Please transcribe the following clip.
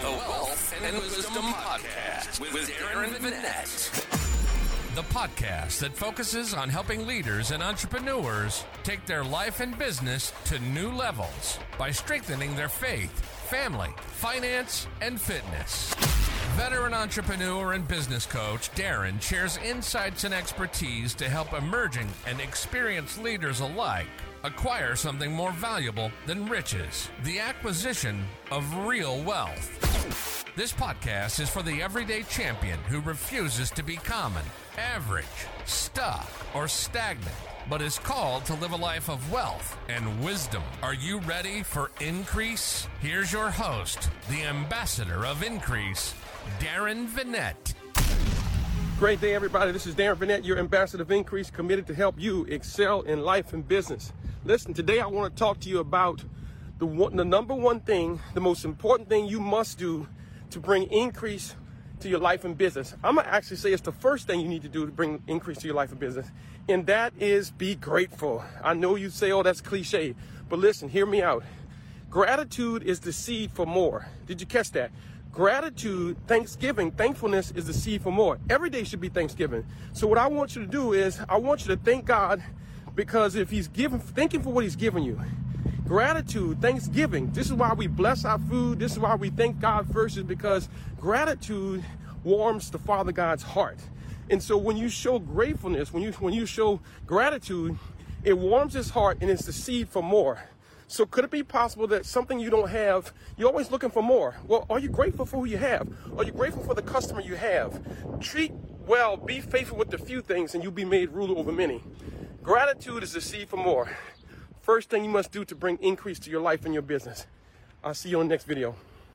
The Wealth and Wisdom Podcast with Darren Vinette. The podcast that focuses on helping leaders and entrepreneurs take their life and business to new levels by strengthening their faith, family, finance, and fitness. Veteran entrepreneur and business coach Darren shares insights and expertise to help emerging and experienced leaders alike acquire something more valuable than riches the acquisition of real wealth. This podcast is for the everyday champion who refuses to be common, average, stuck, or stagnant, but is called to live a life of wealth and wisdom. Are you ready for increase? Here's your host, the ambassador of increase, Darren Vinette. Great day, everybody. This is Darren Vinette, your ambassador of increase, committed to help you excel in life and business. Listen, today I want to talk to you about the, one, the number one thing, the most important thing you must do to bring increase to your life and business. I'm gonna actually say it's the first thing you need to do to bring increase to your life and business, and that is be grateful. I know you say, oh, that's cliche, but listen, hear me out. Gratitude is the seed for more. Did you catch that? Gratitude, thanksgiving, thankfulness is the seed for more. Every day should be Thanksgiving. So what I want you to do is I want you to thank God because if He's giving, thank Him for what He's given you. Gratitude, thanksgiving. This is why we bless our food. This is why we thank God first, is because gratitude warms the Father God's heart. And so when you show gratefulness, when you when you show gratitude, it warms his heart and it's the seed for more. So could it be possible that something you don't have, you're always looking for more? Well, are you grateful for who you have? Are you grateful for the customer you have? Treat well, be faithful with the few things, and you'll be made ruler over many. Gratitude is the seed for more. First thing you must do to bring increase to your life and your business. I'll see you on the next video.